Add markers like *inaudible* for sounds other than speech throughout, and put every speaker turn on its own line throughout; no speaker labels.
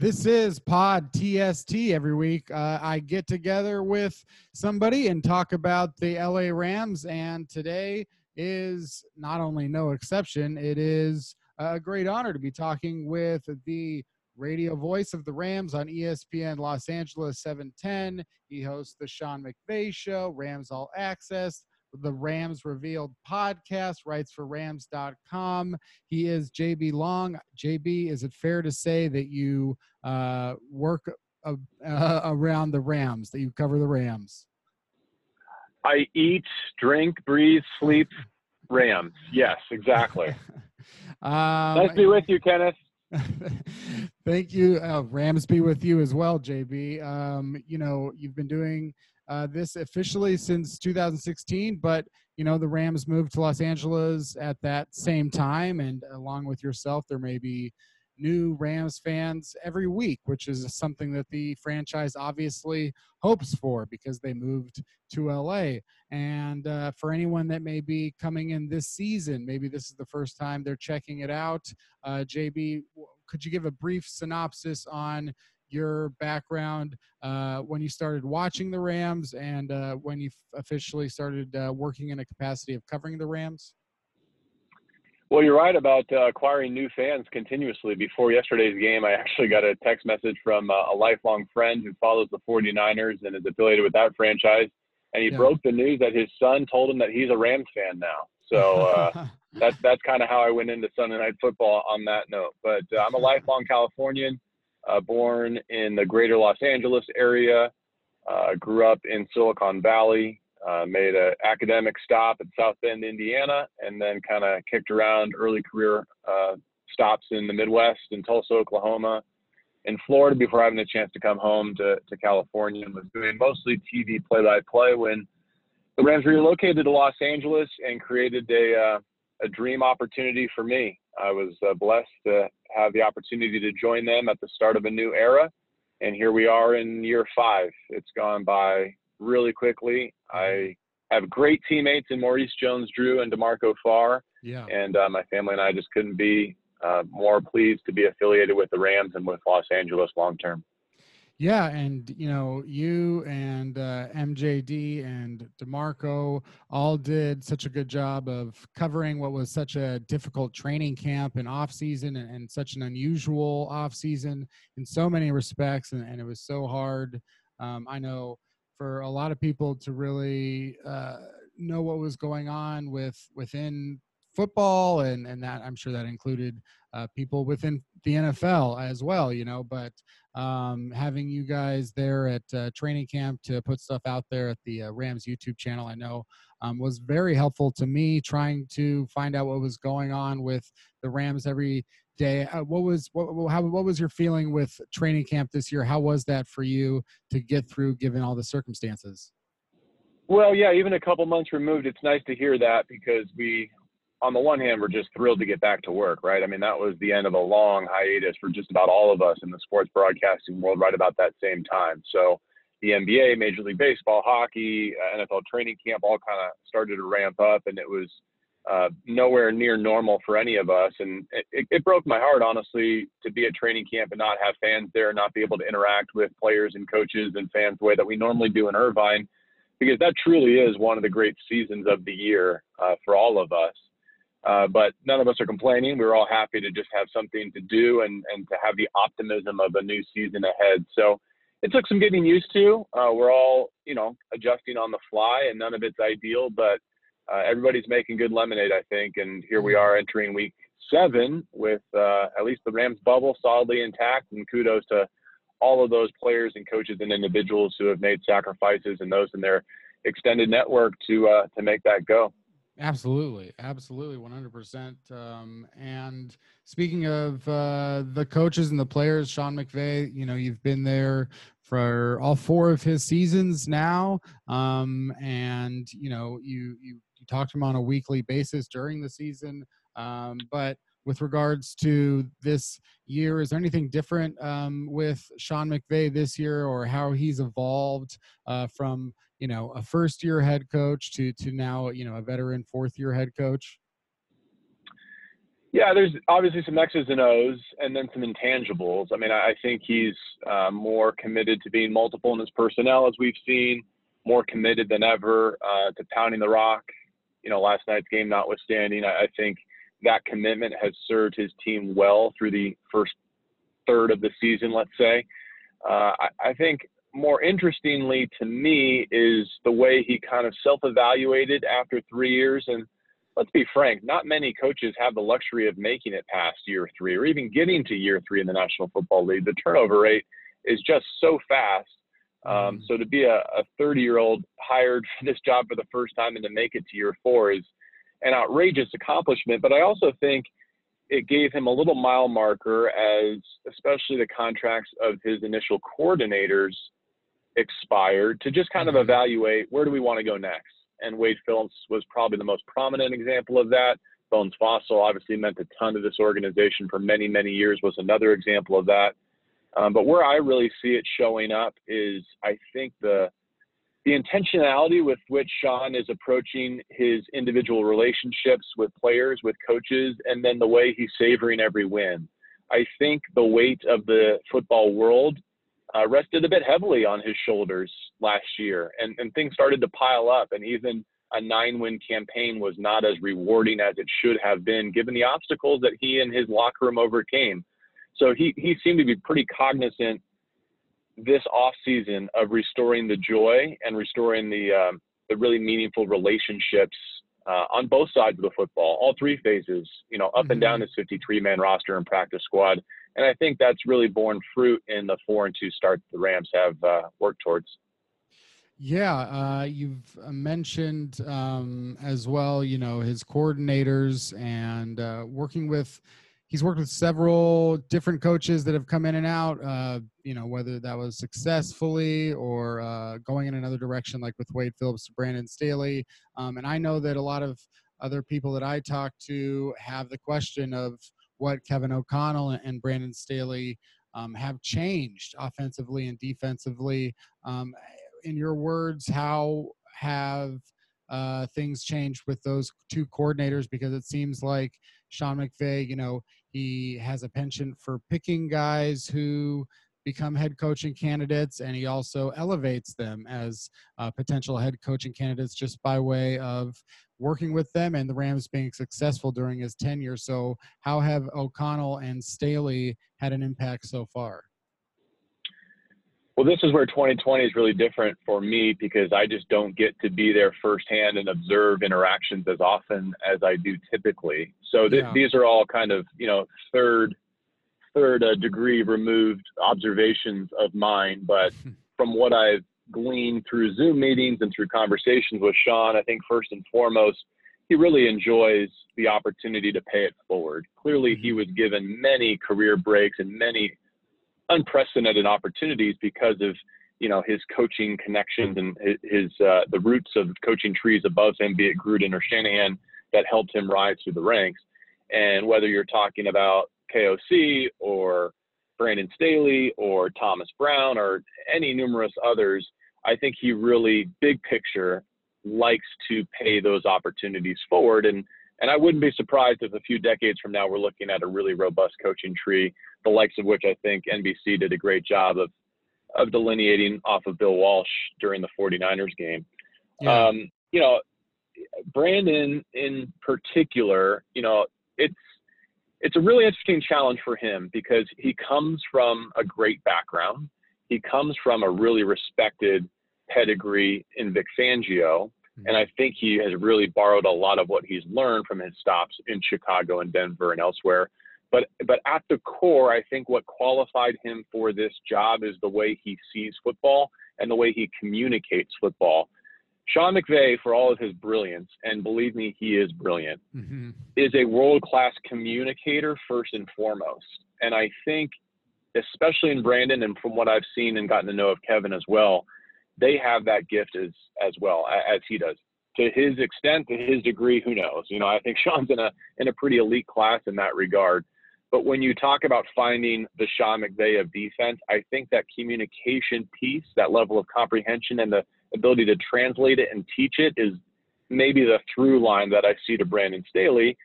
This is Pod TST. Every week, uh, I get together with somebody and talk about the LA Rams. And today is not only no exception, it is a great honor to be talking with the radio voice of the Rams on ESPN Los Angeles 710. He hosts the Sean McVay Show, Rams All Access, the Rams Revealed podcast, writes for Rams.com. He is JB Long. JB, is it fair to say that you uh, work uh, uh, around the Rams, that you cover the Rams?
I eat, drink, breathe, sleep Rams. Yes, exactly. *laughs* um, nice to be with you, Kenneth. *laughs*
Thank you. Uh, Rams be with you as well, JB. Um, you know, you've been doing uh, this officially since 2016, but you know the Rams moved to Los Angeles at that same time, and along with yourself, there may be new Rams fans every week, which is something that the franchise obviously hopes for because they moved to LA. And uh, for anyone that may be coming in this season, maybe this is the first time they're checking it out. Uh, JB, could you give a brief synopsis on your background uh, when you started watching the Rams and uh, when you officially started uh, working in a capacity of covering the Rams?
Well, you're right about uh, acquiring new fans continuously. Before yesterday's game, I actually got a text message from uh, a lifelong friend who follows the 49ers and is affiliated with that franchise. And he yeah. broke the news that his son told him that he's a Rams fan now. So uh, *laughs* that's that's kind of how I went into Sunday Night Football on that note. But uh, I'm a *laughs* lifelong Californian uh, born in the greater Los Angeles area, uh, grew up in Silicon Valley, uh, made an academic stop at South Bend, Indiana, and then kind of kicked around early career uh, stops in the Midwest in Tulsa, Oklahoma, in Florida before having a chance to come home to, to California and was doing mostly TV play by play when the Rams relocated to Los Angeles and created a, uh, a dream opportunity for me. I was uh, blessed to have the opportunity to join them at the start of a new era. And here we are in year five. It's gone by really quickly. I have great teammates in Maurice Jones Drew and DeMarco Farr. Yeah. And uh, my family and I just couldn't be uh, more pleased to be affiliated with the Rams and with Los Angeles long term.
Yeah, and you know, you and uh, MJD and Demarco all did such a good job of covering what was such a difficult training camp and off season, and, and such an unusual off season in so many respects, and, and it was so hard. Um, I know for a lot of people to really uh, know what was going on with within football and and that i'm sure that included uh, people within the nfl as well you know but um, having you guys there at uh, training camp to put stuff out there at the uh, rams youtube channel i know um, was very helpful to me trying to find out what was going on with the rams every day. Uh, what was what, how, what was your feeling with training camp this year? How was that for you to get through given all the circumstances?
Well, yeah, even a couple months removed, it's nice to hear that because we on the one hand, we're just thrilled to get back to work, right? I mean, that was the end of a long hiatus for just about all of us in the sports broadcasting world right about that same time. So the NBA, Major League Baseball, hockey, uh, NFL training camp all kind of started to ramp up, and it was uh, nowhere near normal for any of us. And it, it, broke my heart, honestly, to be at training camp and not have fans there, not be able to interact with players and coaches and fans the way that we normally do in Irvine, because that truly is one of the great seasons of the year uh, for all of us. Uh, but none of us are complaining. We are all happy to just have something to do and, and to have the optimism of a new season ahead. So it took some getting used to. Uh, we're all, you know, adjusting on the fly, and none of it's ideal, but uh, everybody's making good lemonade, I think. And here we are entering week seven with uh, at least the Rams bubble solidly intact. And kudos to all of those players and coaches and individuals who have made sacrifices and those in their extended network to uh, to make that go.
Absolutely, absolutely, one hundred percent. Um, and speaking of uh, the coaches and the players, Sean McVay, you know, you've been there for all four of his seasons now, um, and you know, you you you talk to him on a weekly basis during the season. Um, but with regards to this year, is there anything different um, with Sean McVay this year, or how he's evolved uh, from you know a first year head coach to to now you know a veteran fourth year head coach
Yeah, there's obviously some X's and O's and then some intangibles. I mean, I think he's uh, more committed to being multiple in his personnel, as we've seen, more committed than ever uh, to pounding the rock. You know, last night's game notwithstanding, I, I think that commitment has served his team well through the first third of the season, let's say. Uh, I, I think more interestingly to me is the way he kind of self evaluated after three years and – let's be frank, not many coaches have the luxury of making it past year three or even getting to year three in the National Football League. The turnover rate is just so fast. Um, mm-hmm. so to be a 30 year old hired for this job for the first time and to make it to year four is an outrageous accomplishment. But I also think it gave him a little mile marker as especially the contracts of his initial coordinators expired to just kind of mm-hmm. evaluate where do we want to go next and Wade Phillips was probably the most prominent example of that. Bones Fassel obviously meant a ton to this organization for many, many years, was another example of that. Um, but where I really see it showing up is I think the the intentionality with which Sean is approaching his individual relationships with players, with coaches, and then the way he's savoring every win. I think the weight of the football world uh, rested a bit heavily on his shoulders last year, and, and things started to pile up. And even a nine win campaign was not as rewarding as it should have been, given the obstacles that he and his locker room overcame. So he, he seemed to be pretty cognizant this off season of restoring the joy and restoring the um, the really meaningful relationships uh, on both sides of the football, all three phases, you know, up mm-hmm. and down this 53 man roster and practice squad and I think that's really borne fruit in the four and two start the Rams have uh, worked towards.
Yeah, uh, you've uh, mentioned um, as well, you know, his coordinators and uh, working with. He's worked with several different coaches that have come in and out. Uh, you know, whether that was successfully or uh, going in another direction, like with Wade Phillips, Brandon Staley. Um, and I know that a lot of other people that I talk to have the question of what Kevin O'Connell and Brandon Staley um, have changed offensively and defensively. Um, in your words, how have uh, things changed with those two coordinators? Because it seems like Sean McVay, you know, he has a penchant for picking guys who become head coaching candidates, and he also elevates them as uh, potential head coaching candidates just by way of working with them and the Rams being successful during his tenure. So, how have O'Connell and Staley had an impact so far?
Well, this is where 2020 is really different for me because I just don't get to be there firsthand and observe interactions as often as I do typically. So th- yeah. these are all kind of you know third third uh, degree removed observations of mine, but *laughs* from what I've gleaned through Zoom meetings and through conversations with Sean, I think first and foremost, he really enjoys the opportunity to pay it forward. Clearly, he mm-hmm. was given many career breaks and many unprecedented opportunities because of you know his coaching connections and his uh, the roots of coaching trees above him, be it Gruden or Shanahan, that helped him rise through the ranks. And whether you're talking about KOC or Brandon Staley or Thomas Brown or any numerous others, I think he really, big picture, likes to pay those opportunities forward. And and I wouldn't be surprised if a few decades from now we're looking at a really robust coaching tree, the likes of which I think NBC did a great job of of delineating off of Bill Walsh during the 49ers game. Yeah. Um, you know, Brandon in particular, you know, it's it's a really interesting challenge for him because he comes from a great background. He comes from a really respected pedigree in Vic Fangio. Mm-hmm. And I think he has really borrowed a lot of what he's learned from his stops in Chicago and Denver and elsewhere. But but at the core, I think what qualified him for this job is the way he sees football and the way he communicates football. Sean McVay, for all of his brilliance, and believe me, he is brilliant, mm-hmm. is a world class communicator first and foremost. And I think, especially in Brandon, and from what I've seen and gotten to know of Kevin as well, they have that gift as as well as he does. To his extent, to his degree, who knows? You know, I think *laughs* Sean's in a in a pretty elite class in that regard. But when you talk about finding the Sean McVay of defense, I think that communication piece, that level of comprehension, and the ability to translate it and teach it is maybe the through line that I see to Brandon Staley.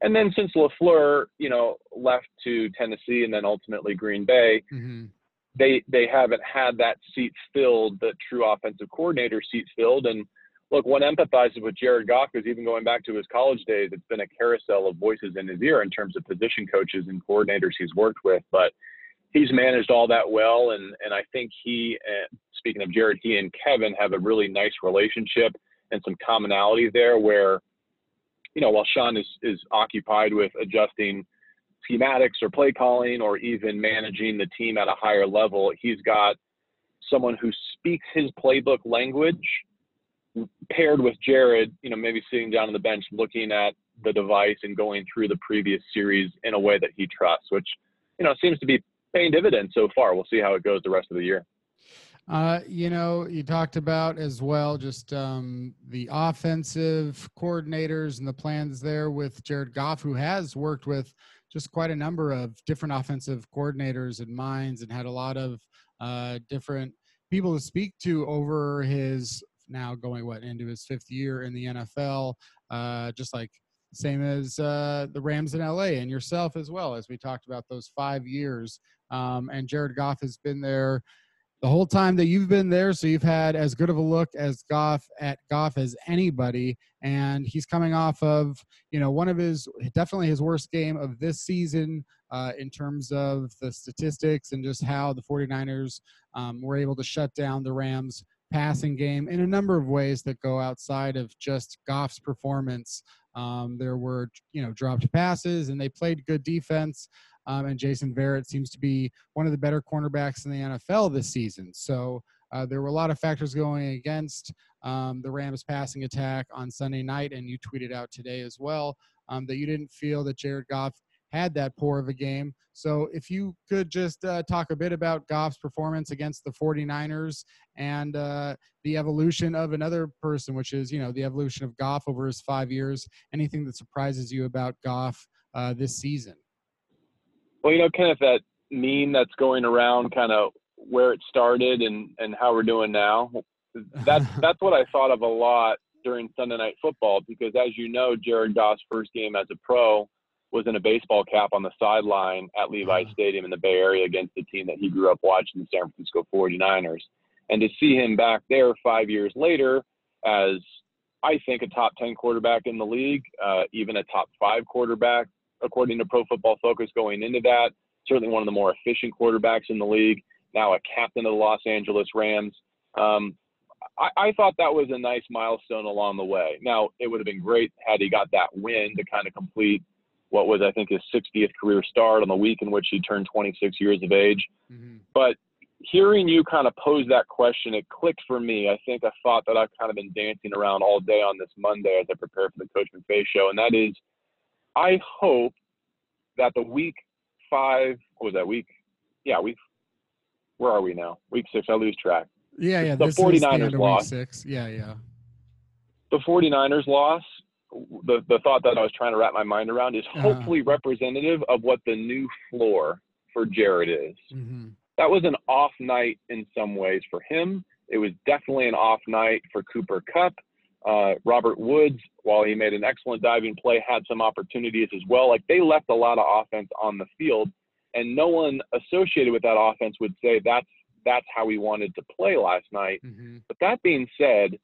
And then since LaFleur, you know, left to Tennessee and then ultimately Green Bay, mm-hmm. they they haven't had that seat filled, the true offensive coordinator seat filled. And look, one empathizes with Jared Goff because even going back to his college days, it's been a carousel of voices in his ear in terms of position coaches and coordinators he's worked with. But he's managed all that well, and and I think he, uh, speaking of Jared, he and Kevin have a really nice relationship and some commonality there where you know, while Sean is, is occupied with adjusting schematics or play calling or even managing the team at a higher level, he's got someone who speaks his playbook language paired with Jared, you know, maybe sitting down on the bench looking at the device and going through the previous series in a way that he trusts, which, you know, seems to be paying dividends so far. We'll see how it goes the rest of the year.
Uh, you know, you talked about as well just um, the offensive coordinators and the plans there with Jared Goff, who has worked with just quite a number of different offensive coordinators and minds and had a lot of uh, different people to speak to over his now going what into his fifth year in the NFL. Uh, just like same as uh, the Rams in LA and yourself as well, as we talked about those five years. Um, and Jared Goff has been there the whole time that you've been there. So you've had as good of a look as Goff at Goff as anybody. And he's coming off of, you know, one of his definitely his worst game of this season uh, in terms of the statistics and just how the 49ers um, were able to shut down the Rams passing game in a number of ways that go outside of just Goff's performance. Um, there were, you know, dropped passes and they played good defense. Um, and Jason Verrett seems to be one of the better cornerbacks in the NFL this season. So uh, there were a lot of factors going against um, the Rams passing attack on Sunday night, and you tweeted out today as well um, that you didn't feel that Jared Goff had that poor of a game. So if you could just uh, talk a bit about Goff's performance against the 49ers and uh, the evolution of another person, which is, you know, the evolution of Goff over his five years, anything that surprises you about Goff uh, this season?
Well, you know, Kenneth, that meme that's going around, kind of where it started and and how we're doing now. That's *laughs* that's what I thought of a lot during Sunday Night Football because, as you know, Jared Goff's first game as a pro was in a baseball cap on the sideline at Levi uh-huh. Stadium in the Bay Area against the team that he grew up watching, the San Francisco 49ers. And to see him back there five years later as I think a top 10 quarterback in the league, uh, even a top five quarterback, according to Pro Football Focus, going into that. Certainly one of the more efficient quarterbacks in the league. Now a captain of the Los Angeles Rams. Um, I, I thought that was a nice milestone along the way. Now it would have been great had he got that win to kind of complete what was I think his 60th career start on the week in which he turned 26 years of age. Mm-hmm. But hearing you kind of pose that question, it clicked for me. I think a thought that I've kind of been dancing around all day on this Monday as I prepare for the Coach McVay show, and that is I hope that the week five, what was that week? Yeah, week. Where are we now? Week six. I lose track.
Yeah, yeah.
The 49ers
the
lost.
Six. Yeah, yeah.
The 49ers loss. The the thought that I was trying to wrap my mind around is uh-huh. hopefully uh, representative of what the new floor for Jared is. Mm-hmm. That was an off night in some ways for him. It was definitely an off night for Cooper Kupp. Uh, Robert Woods, while he made an excellent diving play, had some opportunities as well. Like they left a lot of offense on the field, and no one associated with that offense would say that's that's how we wanted to play last night. Mm-hmm. But that being said,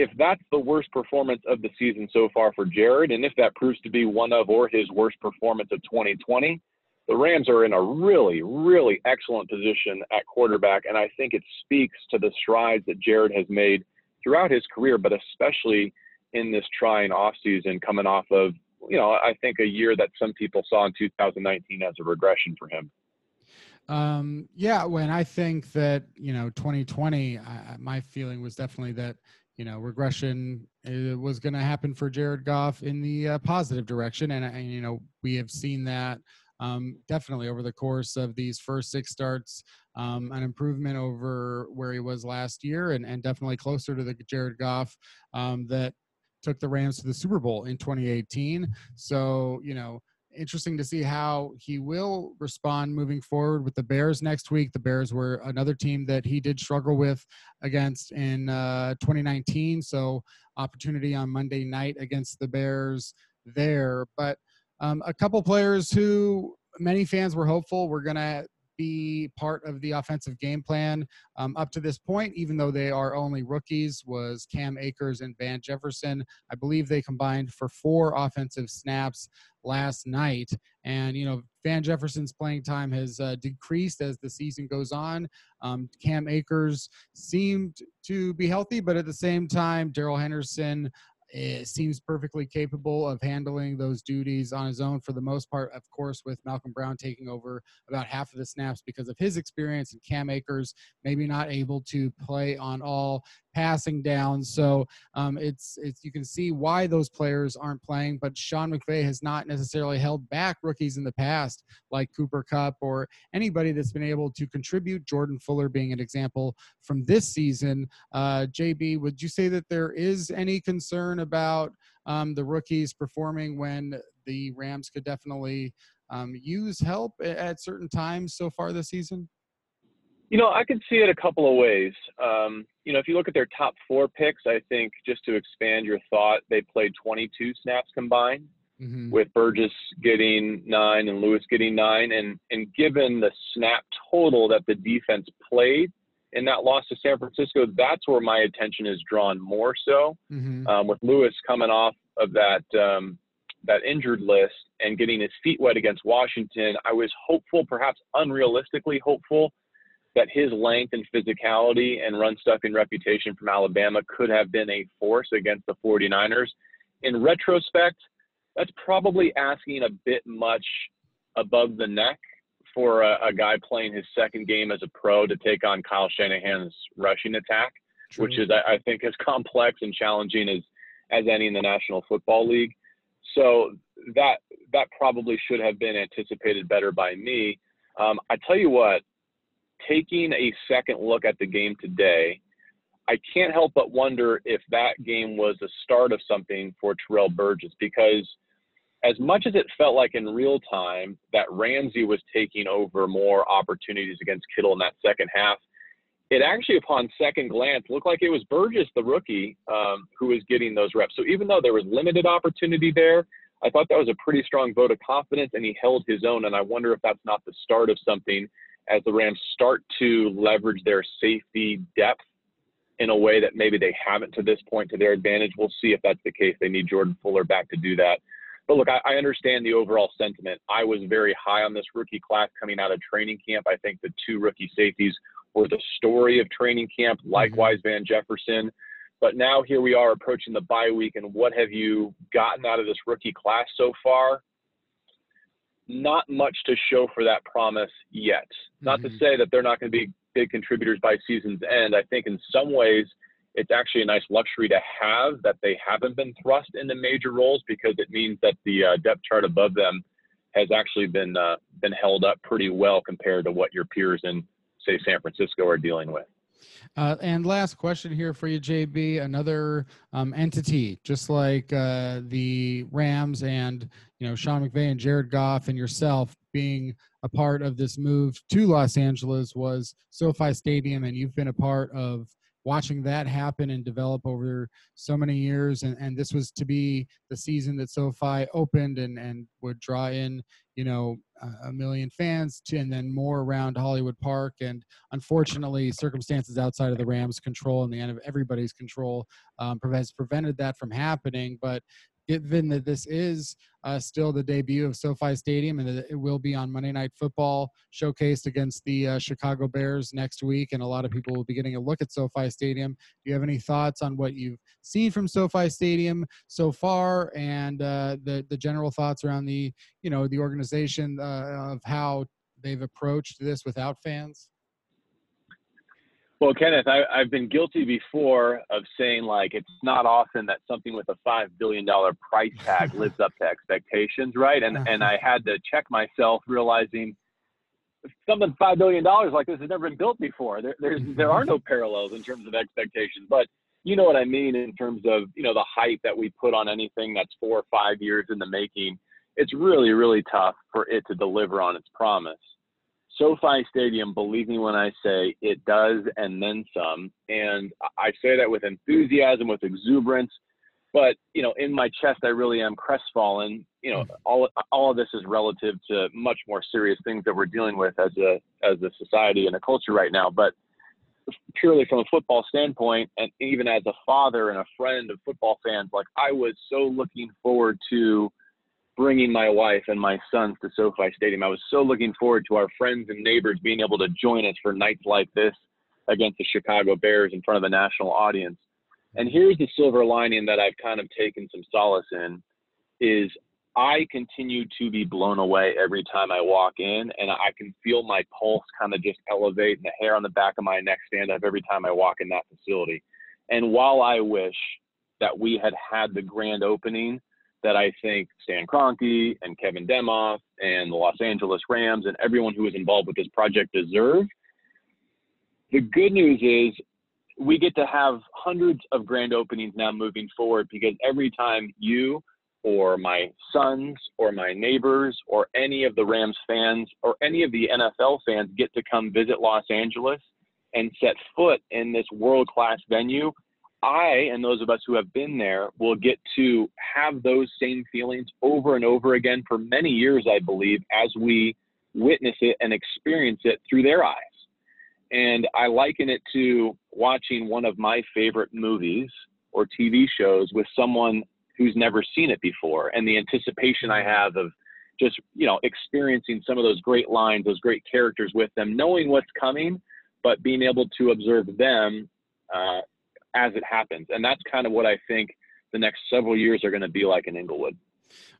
if that's the worst performance of the season so far for Jared, and if that proves to be one of or his worst performance of 2020, the Rams are in a really, really excellent position at quarterback, and I think it speaks to the strides that Jared has made throughout his career, but especially in this trying offseason coming off of, you know, I think a year that some people saw in 2019 as a regression for him.
Um, yeah, when I think that, you know, 2020, I, my feeling was definitely that, you know, regression uh, was going to happen for Jared Goff in the uh, positive direction. And, and, you know, we have seen that um, definitely over the course of these first six starts, um, an improvement over where he was last year, and, and definitely closer to the Jared Goff um, that took the Rams to the Super Bowl in 2018. So, you know, interesting to see how he will respond moving forward with the Bears next week. The Bears were another team that he did struggle with against in uh, 2019. So, opportunity on Monday night against the Bears there. But um, a couple players who many fans were hopeful were going to be part of the offensive game plan um, up to this point, even though they are only rookies, was Cam Akers and Van Jefferson. I believe they combined for four offensive snaps last night. And, you know, Van Jefferson's playing time has uh, decreased as the season goes on. Um, Cam Akers seemed to be healthy, but at the same time, Darrell Henderson seems perfectly capable of handling those duties on his own for the most part. Of course, with Malcolm Brown taking over about half of the snaps because of his experience, and Cam Akers maybe not able to play on all passing down. So um, it's it's you can see why those players aren't playing. But Sean McVay has not necessarily held back rookies in the past, like Cooper Kupp or anybody that's been able to contribute. Jordan Fuller being an example from this season. Uh, JB, would you say that there is any concern about um, the rookies performing when the Rams could definitely um, use help at certain times so far this season?
You know, I could see it a couple of ways. Um, you know, if you look at their top four picks, I think just to expand your thought, they played 22 snaps combined, mm-hmm. with Burgess getting nine and Lewis getting nine. And and given the snap total that the defense played in that loss to San Francisco, that's where my attention is drawn more so. Mm-hmm. Um, with Lewis coming off of that um, that injured list and getting his feet wet against Washington, I was hopeful, perhaps unrealistically hopeful that his length and physicality and run stuffing reputation from Alabama could have been a force against the 49ers. In retrospect, that's probably asking a bit much above the neck for a, a, guy playing his second game as a pro to take on Kyle Shanahan's rushing attack, True. which is, I, I think, as complex and challenging as, as any in the National Football League. So that that probably should have been anticipated better by me. Um, I tell you what, taking a second look at the game today, I can't help but wonder if that game was the start of something for Terrell Burgess because as much as it felt like in real time that Ramsey was taking over more opportunities against Kittle in that second half, it actually, upon second glance, looked like it was Burgess, the rookie, um, who was getting those reps. So even though there was limited opportunity there, I thought that was a pretty strong vote of confidence, and he held his own. And I wonder if that's not the start of something as the Rams start to leverage their safety depth in a way that maybe they haven't to this point to their advantage. We'll see if that's the case. They need Jordan Fuller back to do that. But look, I, I understand the overall sentiment. I was very high on this rookie class coming out of training camp. I think the two rookie safeties were the story of training camp, mm-hmm. likewise Van Jefferson. But now here we are approaching the bye week, and what have you gotten out of this rookie class so far? Not much to show for that promise yet. Mm-hmm. Not to mm-hmm. say that they're not going to be big contributors by season's end. I think in some ways it's actually a nice luxury to have that they haven't been thrust into major roles because it means that the uh, depth chart above them has actually been uh, been held up pretty well compared to what your peers in say San Francisco are dealing with.
Uh, and last question here for you, JB. Another um, entity, just like uh, the Rams and you know Sean McVay and Jared Goff and yourself being a part of this move to Los Angeles was SoFi Stadium, and you've been a part of watching that happen and develop over so many years and, and this was to be the season that SoFi opened and, and would draw in you know a million fans to, and then more around Hollywood Park. And unfortunately circumstances outside of the Rams control and the end of everybody's control um, has prevented that from happening. But given that this is uh, still the debut of SoFi Stadium and it will be on Monday Night Football, showcased against the uh, Chicago Bears next week, and a lot of people will be getting a look at SoFi Stadium. Do you have any thoughts on what you've seen from SoFi Stadium so far, and uh, the the general thoughts around the you know the organization uh, of how they've approached this without fans?
Well, Kenneth, I, have been guilty before of saying like it's not often that something with a five billion dollar price tag *laughs* lives up to expectations, right? And and I had to check myself, realizing something five billion dollars like this has never been built before. There there's mm-hmm. there are no parallels in terms of expectations, but you know what I mean in terms of you know the hype that we put on anything that's four or five years in the making. It's really really tough for it to deliver on its promise. SoFi Stadium, believe me when I say it does and then some. And I say that with enthusiasm, with exuberance. but you know, in my chest, I really am crestfallen. You know, mm. all all of this is relative to much more serious things that we're dealing with as a as a society and a culture right now. But purely from a football standpoint, and even as a father and a friend of football fans, like I was so looking forward to bringing my wife and my sons to SoFi Stadium. I was so looking forward to our friends and neighbors being able to join us for nights like this against the Chicago Bears in front of a national audience. And here's the silver lining that I've kind of taken some solace in is I continue to be blown away every time I walk in and I can feel my pulse kind of just elevate and the hair on the back of my neck stand up every time I walk in that facility. And while I wish that we had had the grand opening that I think Stan Kroenke and Kevin Demoff and the Los Angeles Rams and everyone who was involved with this project deserve, the good news is we get to have hundreds of grand openings now moving forward because every time you or my sons or my neighbors or any of the Rams fans or any of the NFL fans get to come visit Los Angeles and set foot in this world class venue, I and those of us who have been there will get to have those same feelings over and over again for many years, I believe, as we witness it and experience it through their eyes. And I liken it to watching one of my favorite movies or TV shows with someone who's never seen it before and the anticipation I have of just, you know, experiencing some of those great lines, those great characters with them, knowing what's coming, but being able to observe them uh, as it happens. And that's kind of what I think the next several years are going to be like in Inglewood.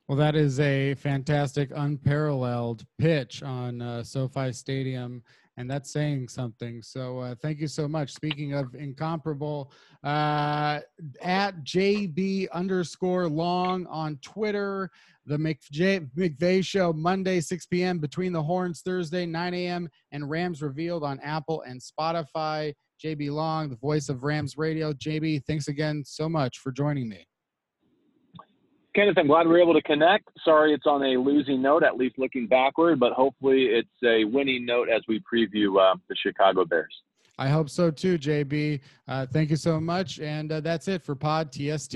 Well, that is a fantastic, unparalleled pitch on uh, SoFi Stadium and that's saying something. So uh, thank you so much. Speaking of incomparable, uh, at JB underscore long on Twitter, the McJ- McVay Show Monday 6 p.m. Between the Horns Thursday 9 a.m. and Rams revealed on Apple and Spotify. JB Long, the voice of Rams Radio. JB, thanks again so much for joining me.
Kenneth, I'm glad we are able to connect. Sorry it's on a losing note, at least looking backward, but hopefully it's a winning note as we preview uh, the Chicago Bears.
I hope so too, JB. Uh, thank you so much. And uh, that's it for Pod TST.